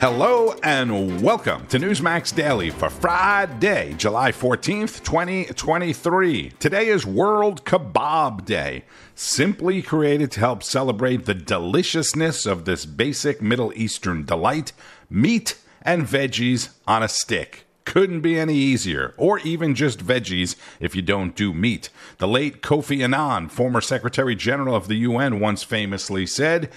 Hello and welcome to Newsmax Daily for Friday, July 14th, 2023. Today is World Kebab Day, simply created to help celebrate the deliciousness of this basic Middle Eastern delight meat and veggies on a stick. Couldn't be any easier, or even just veggies if you don't do meat. The late Kofi Annan, former Secretary General of the UN, once famously said,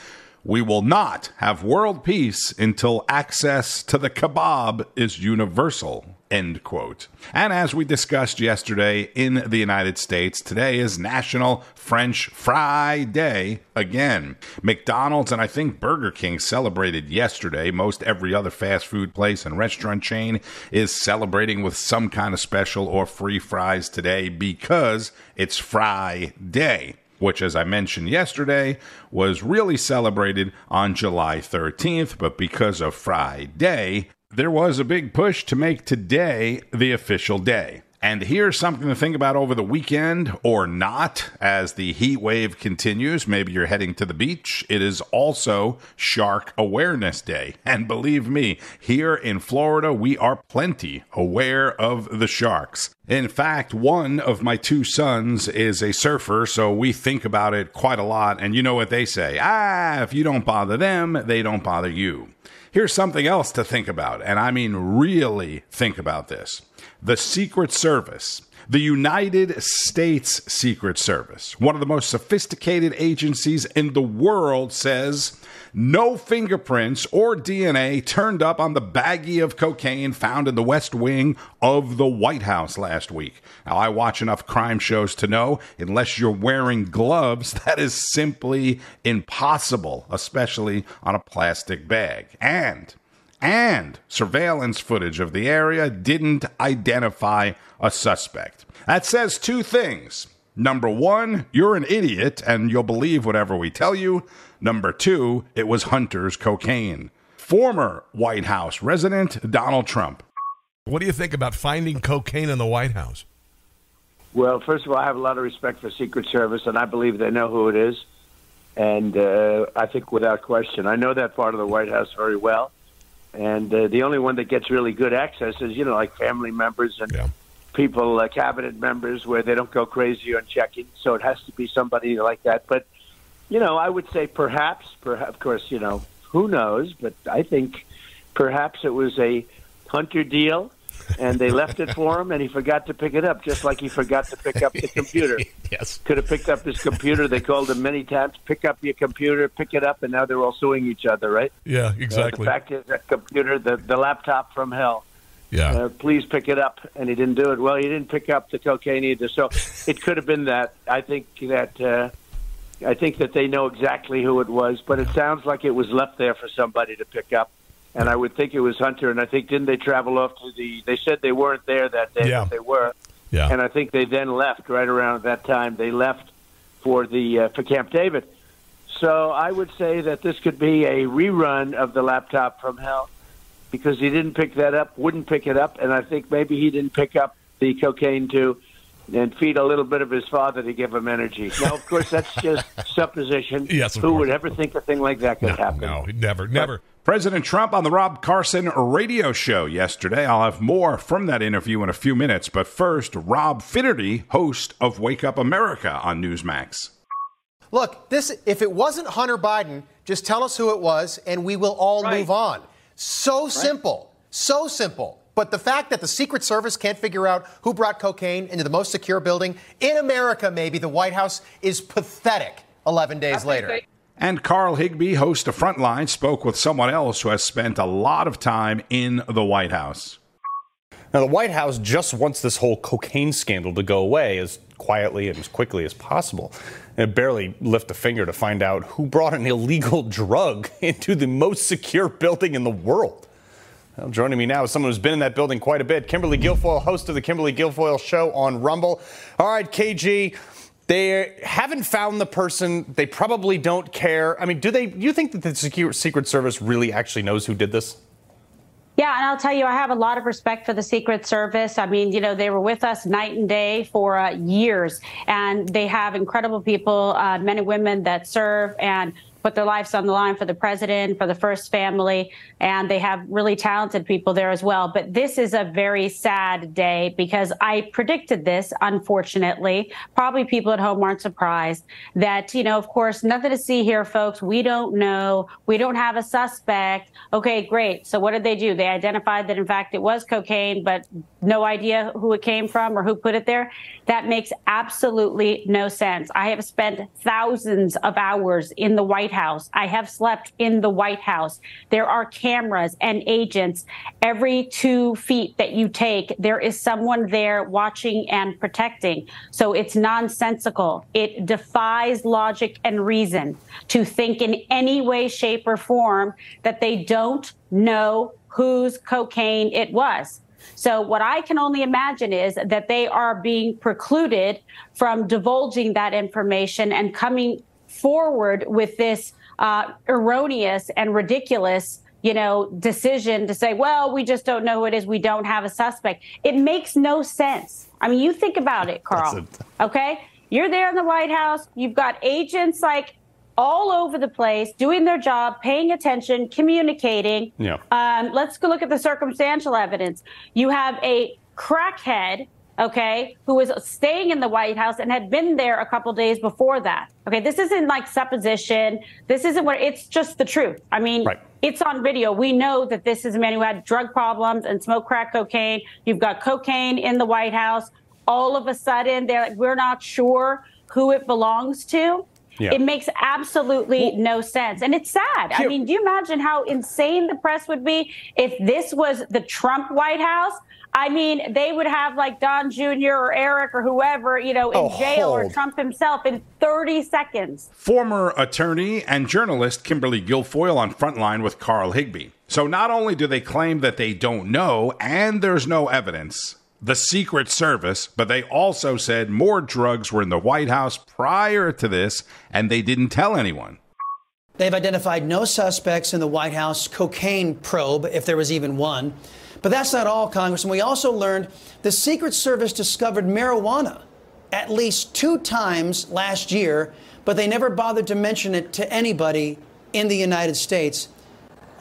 we will not have world peace until access to the kebab is universal. End quote. And as we discussed yesterday in the United States, today is National French Fry Day again. McDonald's and I think Burger King celebrated yesterday. Most every other fast food place and restaurant chain is celebrating with some kind of special or free fries today because it's Fry Day which, as I mentioned yesterday, was really celebrated on July 13th, but because of Friday, there was a big push to make today the official day. And here's something to think about over the weekend or not as the heat wave continues. Maybe you're heading to the beach. It is also Shark Awareness Day. And believe me, here in Florida, we are plenty aware of the sharks. In fact, one of my two sons is a surfer, so we think about it quite a lot. And you know what they say ah, if you don't bother them, they don't bother you. Here's something else to think about, and I mean really think about this the Secret Service. The United States Secret Service, one of the most sophisticated agencies in the world, says no fingerprints or DNA turned up on the baggie of cocaine found in the West Wing of the White House last week. Now, I watch enough crime shows to know unless you're wearing gloves, that is simply impossible, especially on a plastic bag. And and surveillance footage of the area didn't identify a suspect. That says two things. Number one, you're an idiot and you'll believe whatever we tell you. Number two, it was Hunter's cocaine. Former White House resident Donald Trump. What do you think about finding cocaine in the White House? Well, first of all, I have a lot of respect for Secret Service, and I believe they know who it is. And uh, I think without question, I know that part of the White House very well and uh, the only one that gets really good access is you know like family members and yeah. people uh, cabinet members where they don't go crazy on checking. So it has to be somebody like that. But you know i would say perhaps perhaps of course you know who knows? But i think perhaps it was a hunter deal and they left it for him, and he forgot to pick it up, just like he forgot to pick up the computer. yes, could have picked up his computer. They called him many times. Pick up your computer. Pick it up, and now they're all suing each other, right? Yeah, exactly. Uh, the fact is, that computer, the the laptop from hell. Yeah. Uh, please pick it up, and he didn't do it. Well, he didn't pick up the cocaine either, so it could have been that. I think that. Uh, I think that they know exactly who it was, but it sounds like it was left there for somebody to pick up and I would think it was Hunter. And I think didn't they travel off to the? They said they weren't there that day. Yeah, they were. Yeah. And I think they then left right around that time. They left for the uh, for Camp David. So I would say that this could be a rerun of the laptop from hell because he didn't pick that up, wouldn't pick it up, and I think maybe he didn't pick up the cocaine too and feed a little bit of his father to give him energy. Now, of course, that's just supposition. Yes, Who course. would ever think a thing like that could no, happen? No, never, never. President Trump on the Rob Carson radio show yesterday. I'll have more from that interview in a few minutes, but first, Rob Finnerty, host of Wake Up America on Newsmax. Look, this if it wasn't Hunter Biden, just tell us who it was and we will all right. move on. So right. simple. So simple. But the fact that the Secret Service can't figure out who brought cocaine into the most secure building in America, maybe the White House, is pathetic 11 days later. They- and Carl Higbie, host of Frontline, spoke with someone else who has spent a lot of time in the White House. Now, the White House just wants this whole cocaine scandal to go away as quietly and as quickly as possible. And barely lift a finger to find out who brought an illegal drug into the most secure building in the world. Well, joining me now is someone who's been in that building quite a bit, Kimberly Guilfoyle, host of the Kimberly Guilfoyle Show on Rumble. All right, KG, they haven't found the person. They probably don't care. I mean, do they? Do you think that the Secret Service really actually knows who did this? Yeah, and I'll tell you, I have a lot of respect for the Secret Service. I mean, you know, they were with us night and day for uh, years, and they have incredible people, uh, men and women that serve. And put their lives on the line for the president, for the first family, and they have really talented people there as well. But this is a very sad day because I predicted this, unfortunately. Probably people at home aren't surprised that, you know, of course, nothing to see here, folks. We don't know. We don't have a suspect. Okay, great. So what did they do? They identified that, in fact, it was cocaine, but no idea who it came from or who put it there. That makes absolutely no sense. I have spent thousands of hours in the White House. I have slept in the White House. There are cameras and agents every two feet that you take. There is someone there watching and protecting. So it's nonsensical. It defies logic and reason to think in any way, shape, or form that they don't know whose cocaine it was. So, what I can only imagine is that they are being precluded from divulging that information and coming forward with this uh, erroneous and ridiculous you know, decision to say, well, we just don't know who it is. We don't have a suspect. It makes no sense. I mean, you think about it, Carl. Okay. You're there in the White House. You've got agents like all over the place, doing their job, paying attention, communicating. Yeah. Um, let's go look at the circumstantial evidence. You have a crackhead, okay, who was staying in the White House and had been there a couple days before that. Okay, this isn't like supposition. This isn't what it's just the truth. I mean, right. it's on video. We know that this is a man who had drug problems and smoked crack cocaine. You've got cocaine in the White House. All of a sudden, they're like, we're not sure who it belongs to. Yeah. It makes absolutely well, no sense. And it's sad. Here, I mean, do you imagine how insane the press would be if this was the Trump White House? I mean, they would have like Don Jr. or Eric or whoever, you know, in oh, jail hold. or Trump himself in 30 seconds. Former attorney and journalist Kimberly Guilfoyle on Frontline with Carl Higbie. So not only do they claim that they don't know and there's no evidence, the Secret Service, but they also said more drugs were in the White House prior to this, and they didn't tell anyone. They've identified no suspects in the White House cocaine probe, if there was even one. But that's not all, Congressman. We also learned the Secret Service discovered marijuana at least two times last year, but they never bothered to mention it to anybody in the United States.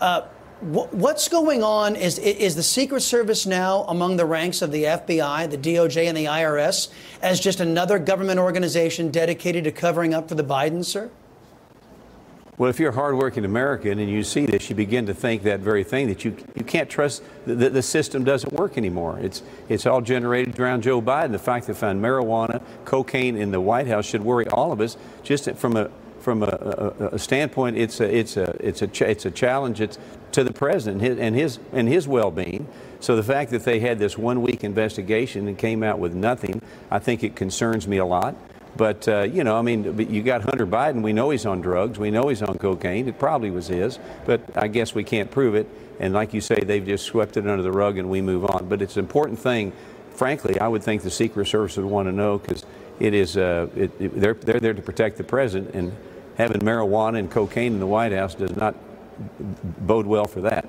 Uh, What's going on? Is, is the Secret Service now among the ranks of the FBI, the DOJ, and the IRS as just another government organization dedicated to covering up for the Bidens, sir? Well, if you're a hardworking American and you see this, you begin to think that very thing that you, you can't trust that the system doesn't work anymore. It's, it's all generated around Joe Biden. The fact that found marijuana, cocaine in the White House should worry all of us just from a from a, a, a, standpoint, it's a it's a it's a it's a challenge it's to the president and his, and his well-being. So the fact that they had this one-week investigation and came out with nothing, I think it concerns me a lot. But uh, you know, I mean, you got Hunter Biden. We know he's on drugs. We know he's on cocaine. It probably was his, but I guess we can't prove it. And like you say, they've just swept it under the rug and we move on. But it's an important thing. Frankly, I would think the Secret Service would want to know because it is uh, it, it, they're they're there to protect the president and having marijuana and cocaine in the White House does not bode well for that.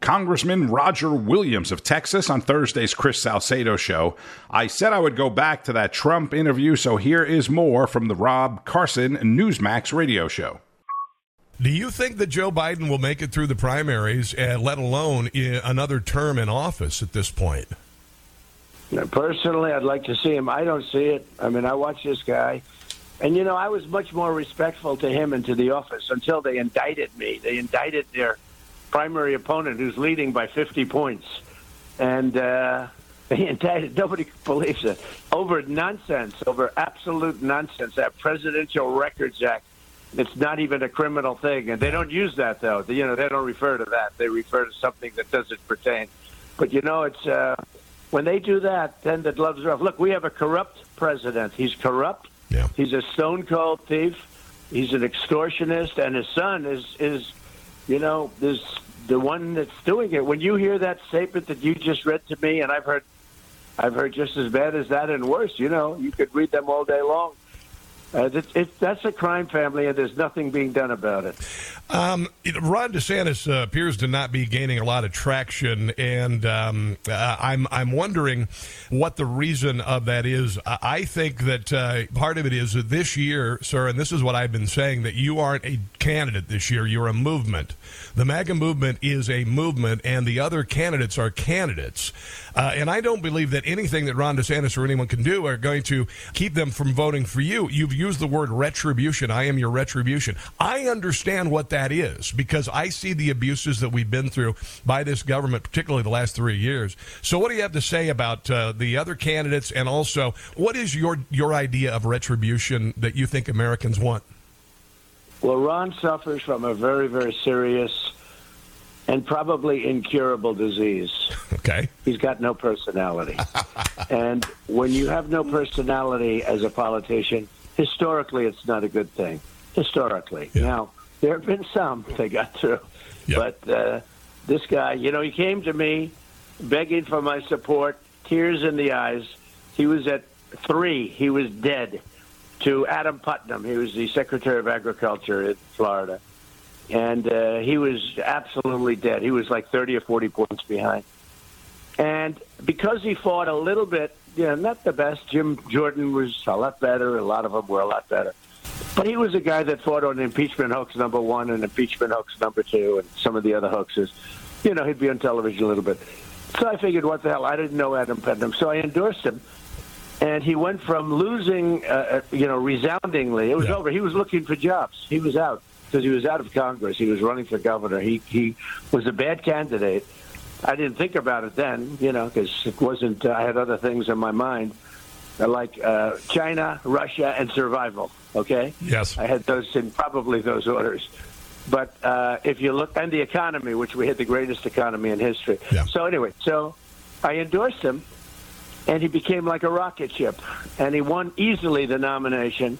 Congressman Roger Williams of Texas on Thursday's Chris Salcedo show. I said I would go back to that Trump interview, so here is more from the Rob Carson Newsmax radio show. Do you think that Joe Biden will make it through the primaries, uh, let alone another term in office at this point? Personally, I'd like to see him. I don't see it. I mean, I watch this guy. And you know, I was much more respectful to him and to the office until they indicted me. They indicted their primary opponent, who's leading by 50 points, and uh, they indicted. Nobody believes it over nonsense, over absolute nonsense. That Presidential Records Act. It's not even a criminal thing, and they don't use that though. You know, they don't refer to that. They refer to something that doesn't pertain. But you know, it's uh, when they do that, then the gloves are off. Look, we have a corrupt president. He's corrupt. Yeah. He's a stone cold thief. He's an extortionist, and his son is is, you know, is the one that's doing it. When you hear that statement that you just read to me, and I've heard, I've heard just as bad as that and worse. You know, you could read them all day long. Uh, it, it, that's a crime family, and there's nothing being done about it. Um, Ron DeSantis uh, appears to not be gaining a lot of traction, and um, uh, I'm I'm wondering what the reason of that is. I think that uh, part of it is that this year, sir, and this is what I've been saying, that you aren't a candidate this year. You're a movement. The MAGA movement is a movement, and the other candidates are candidates. Uh, and I don't believe that anything that Ron DeSantis or anyone can do are going to keep them from voting for you. You've used the word retribution. I am your retribution. I understand what that is because I see the abuses that we've been through by this government, particularly the last three years. So, what do you have to say about uh, the other candidates, and also what is your your idea of retribution that you think Americans want? Well, Ron suffers from a very, very serious and probably incurable disease. Okay. He's got no personality. and when you have no personality as a politician, historically, it's not a good thing. Historically. Yeah. Now, there have been some they got through. But uh, this guy, you know, he came to me begging for my support, tears in the eyes. He was at three, he was dead. To Adam Putnam, he was the Secretary of Agriculture in Florida and uh, he was absolutely dead. He was like 30 or 40 points behind. And because he fought a little bit, you know, not the best, Jim Jordan was a lot better. A lot of them were a lot better. But he was a guy that fought on impeachment hoax number one and impeachment hoax number two and some of the other hoaxes. You know, he'd be on television a little bit. So I figured, what the hell? I didn't know Adam Putnam. So I endorsed him. And he went from losing, uh, uh you know, resoundingly. It was yeah. over. He was looking for jobs. He was out because he was out of Congress. He was running for governor. He he was a bad candidate. I didn't think about it then, you know, because it wasn't. Uh, I had other things in my mind, uh, like uh, China, Russia, and survival. Okay. Yes. I had those in probably those orders. But uh, if you look, and the economy, which we had the greatest economy in history. Yeah. So anyway, so I endorsed him, and he became like a rocket ship, and he won easily the nomination.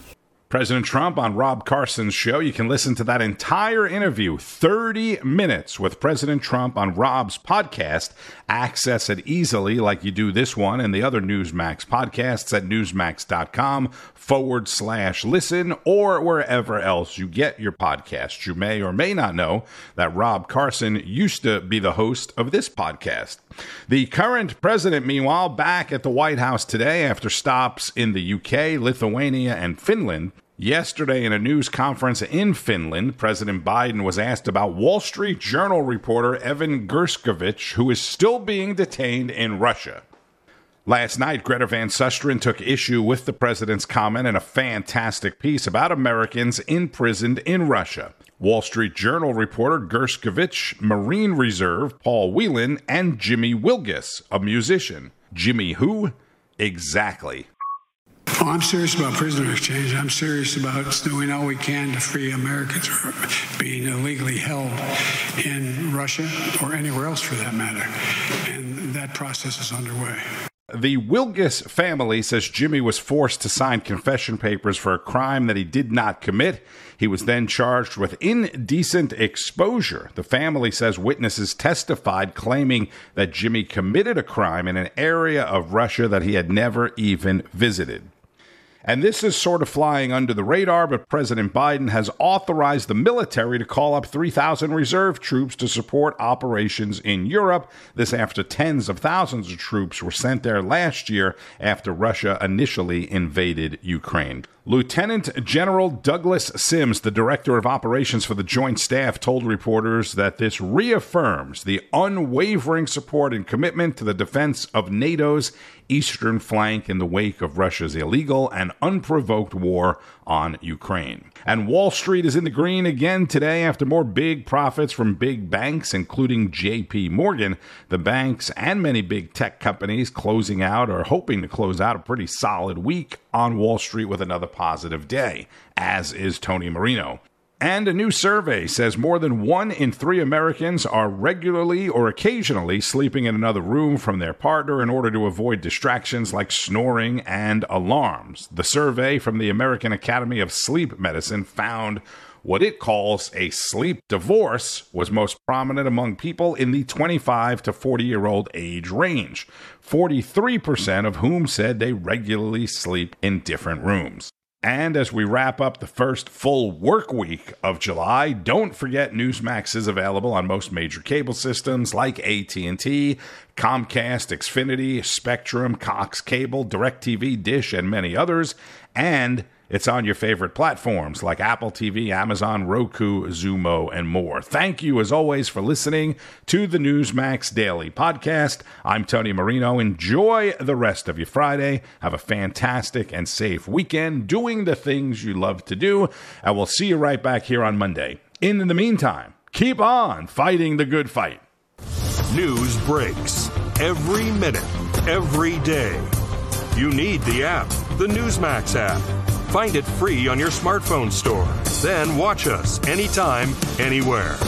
President Trump on Rob Carson's show. You can listen to that entire interview, 30 minutes with President Trump on Rob's podcast. Access it easily, like you do this one and the other Newsmax podcasts at newsmax.com forward slash listen or wherever else you get your podcasts. You may or may not know that Rob Carson used to be the host of this podcast. The current president, meanwhile, back at the White House today after stops in the UK, Lithuania, and Finland. Yesterday, in a news conference in Finland, President Biden was asked about Wall Street Journal reporter Evan Gershkovich, who is still being detained in Russia. Last night, Greta Van Susteren took issue with the president's comment in a fantastic piece about Americans imprisoned in Russia. Wall Street Journal reporter Gershkovich, Marine Reserve Paul Whelan, and Jimmy Wilgus, a musician. Jimmy who? Exactly. Oh, I'm serious about prisoner exchange. I'm serious about doing all we can to free Americans from being illegally held in Russia or anywhere else for that matter. And that process is underway. The Wilgus family says Jimmy was forced to sign confession papers for a crime that he did not commit. He was then charged with indecent exposure. The family says witnesses testified claiming that Jimmy committed a crime in an area of Russia that he had never even visited. And this is sort of flying under the radar, but President Biden has authorized the military to call up 3,000 reserve troops to support operations in Europe. This after tens of thousands of troops were sent there last year after Russia initially invaded Ukraine. Lieutenant General Douglas Sims, the director of operations for the Joint Staff, told reporters that this reaffirms the unwavering support and commitment to the defense of NATO's eastern flank in the wake of Russia's illegal and unprovoked war on Ukraine. And Wall Street is in the green again today after more big profits from big banks, including JP Morgan. The banks and many big tech companies closing out or hoping to close out a pretty solid week on Wall Street with another positive day, as is Tony Marino. And a new survey says more than one in three Americans are regularly or occasionally sleeping in another room from their partner in order to avoid distractions like snoring and alarms. The survey from the American Academy of Sleep Medicine found what it calls a sleep divorce was most prominent among people in the 25 to 40 year old age range, 43% of whom said they regularly sleep in different rooms. And as we wrap up the first full work week of July, don't forget Newsmax is available on most major cable systems like AT&T, Comcast, Xfinity, Spectrum, Cox Cable, DirecTV, Dish, and many others. And it's on your favorite platforms like Apple TV, Amazon, Roku, Xumo, and more. Thank you, as always, for listening to the Newsmax Daily Podcast. I'm Tony Marino. Enjoy the rest of your Friday. Have a fantastic and safe weekend doing the things you love to do. And we'll see you right back here on Monday. In the meantime, keep on fighting the good fight. News breaks every minute, every day. You need the app, the Newsmax app. Find it free on your smartphone store. Then watch us anytime, anywhere.